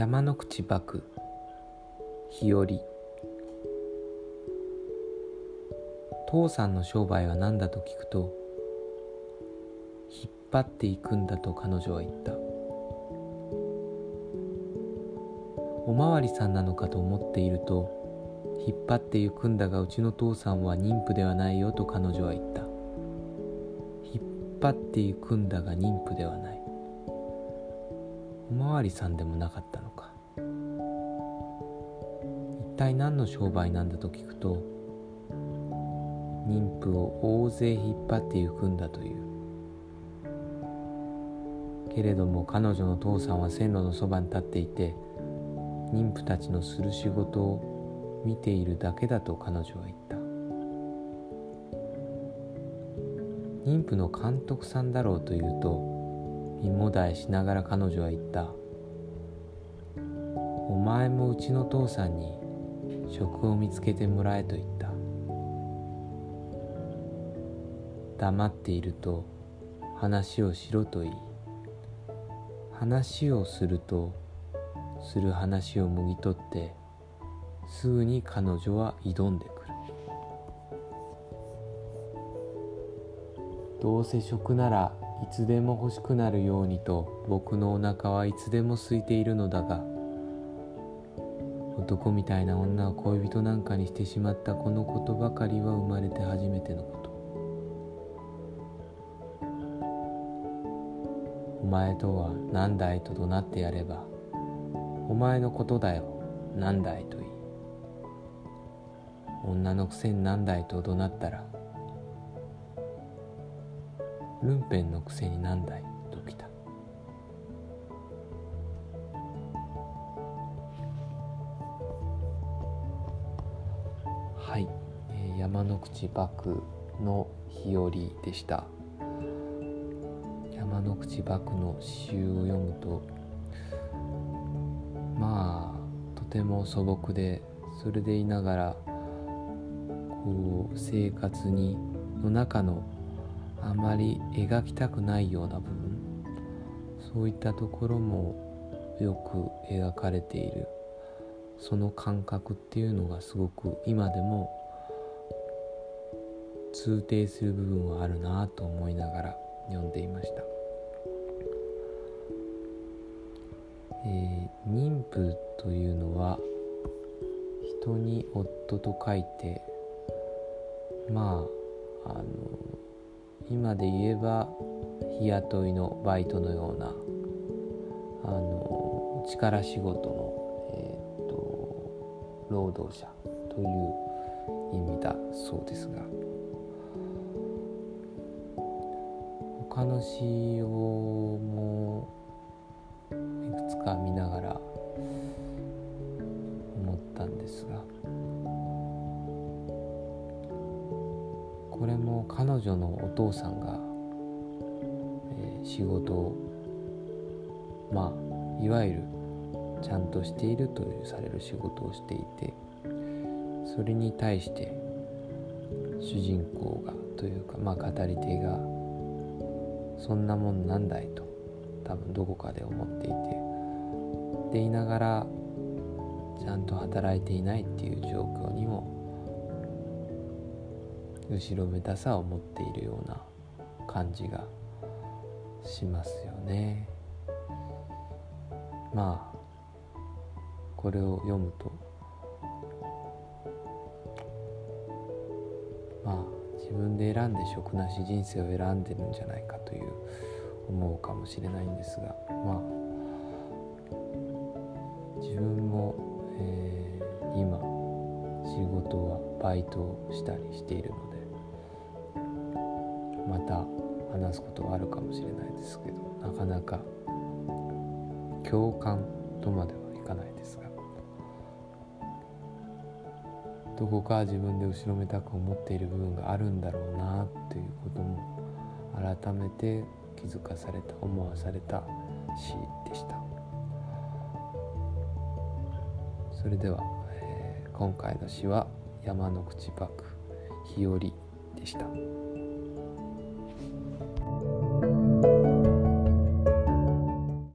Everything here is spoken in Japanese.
山の口幕日和。父さんの商売は何だと聞くと引っ張っていくんだと彼女は言った。おまわりさんなのかと思っていると引っ張っていくんだがうちの父さんは妊婦ではないよと彼女は言った。引っ張っていくんだが妊婦ではない。おまわりさんでもなかったの？体何の商売なんだと聞くと妊婦を大勢引っ張っていくんだという。けれども彼女の父さんは線路のそばに立っていて妊婦たちのする仕事を見ているだけだと彼女は言った。妊婦の監督さんだろうというと身もだえしながら彼女は言った。お前もうちの父さんに職を見つけてもらえと言った。黙っていると話をしろと言い話をするとする話をもぎ取ってすぐに彼女は挑んでくる。どうせ食ならいつでも欲しくなるようにと僕のお腹はいつでも空いているのだが男みたいな女を恋人なんかにしてしまったこのことばかりは生まれて初めてのこと。お前とは何だいと怒鳴ってやればお前のことだよ何だいと言い。女のくせに何だいと怒鳴ったらルンペンのくせに何だい山の口幕の日和でした。山の口幕の詩集を読むとまあとても素朴でそれでいながらこう生活にの中のあまり描きたくないような部分そういったところもよく描かれている。その感覚っていうのがすごく今でも通底する部分はあるなと思いながら読んでいました、えー、妊婦というのは人に夫と書いてまああの今で言えば日雇いのバイトのようなあの力仕事の、えーと、労働者という意味だそうですが。他の詩をもいくつか見ながら思ったんですが。これも彼女のお父さんが、えー、仕事をまあいわゆるちゃんとしているとされる仕事をしていてそれに対して主人公がというかまあ語り手がそんなもんなんだいと多分どこかで思っていて。でいながらちゃんと働いていないっていう状況にも後ろめたさを持っているような感じがしますよね。まあこれを読むと自分で選んで食なし人生を選んでるんじゃないかという思うかもしれないんですがまあ自分も、えー、今仕事はバイトをしたりしているのでまた話すことはあるかもしれないですけどなかなか共感とまではいかないですがどこか自分で後ろめたく思っている部分があるんだろうなということも改めて気づかされた思わされた詩でしたそれでは、えー、今回の詩は山の口幕日和でした。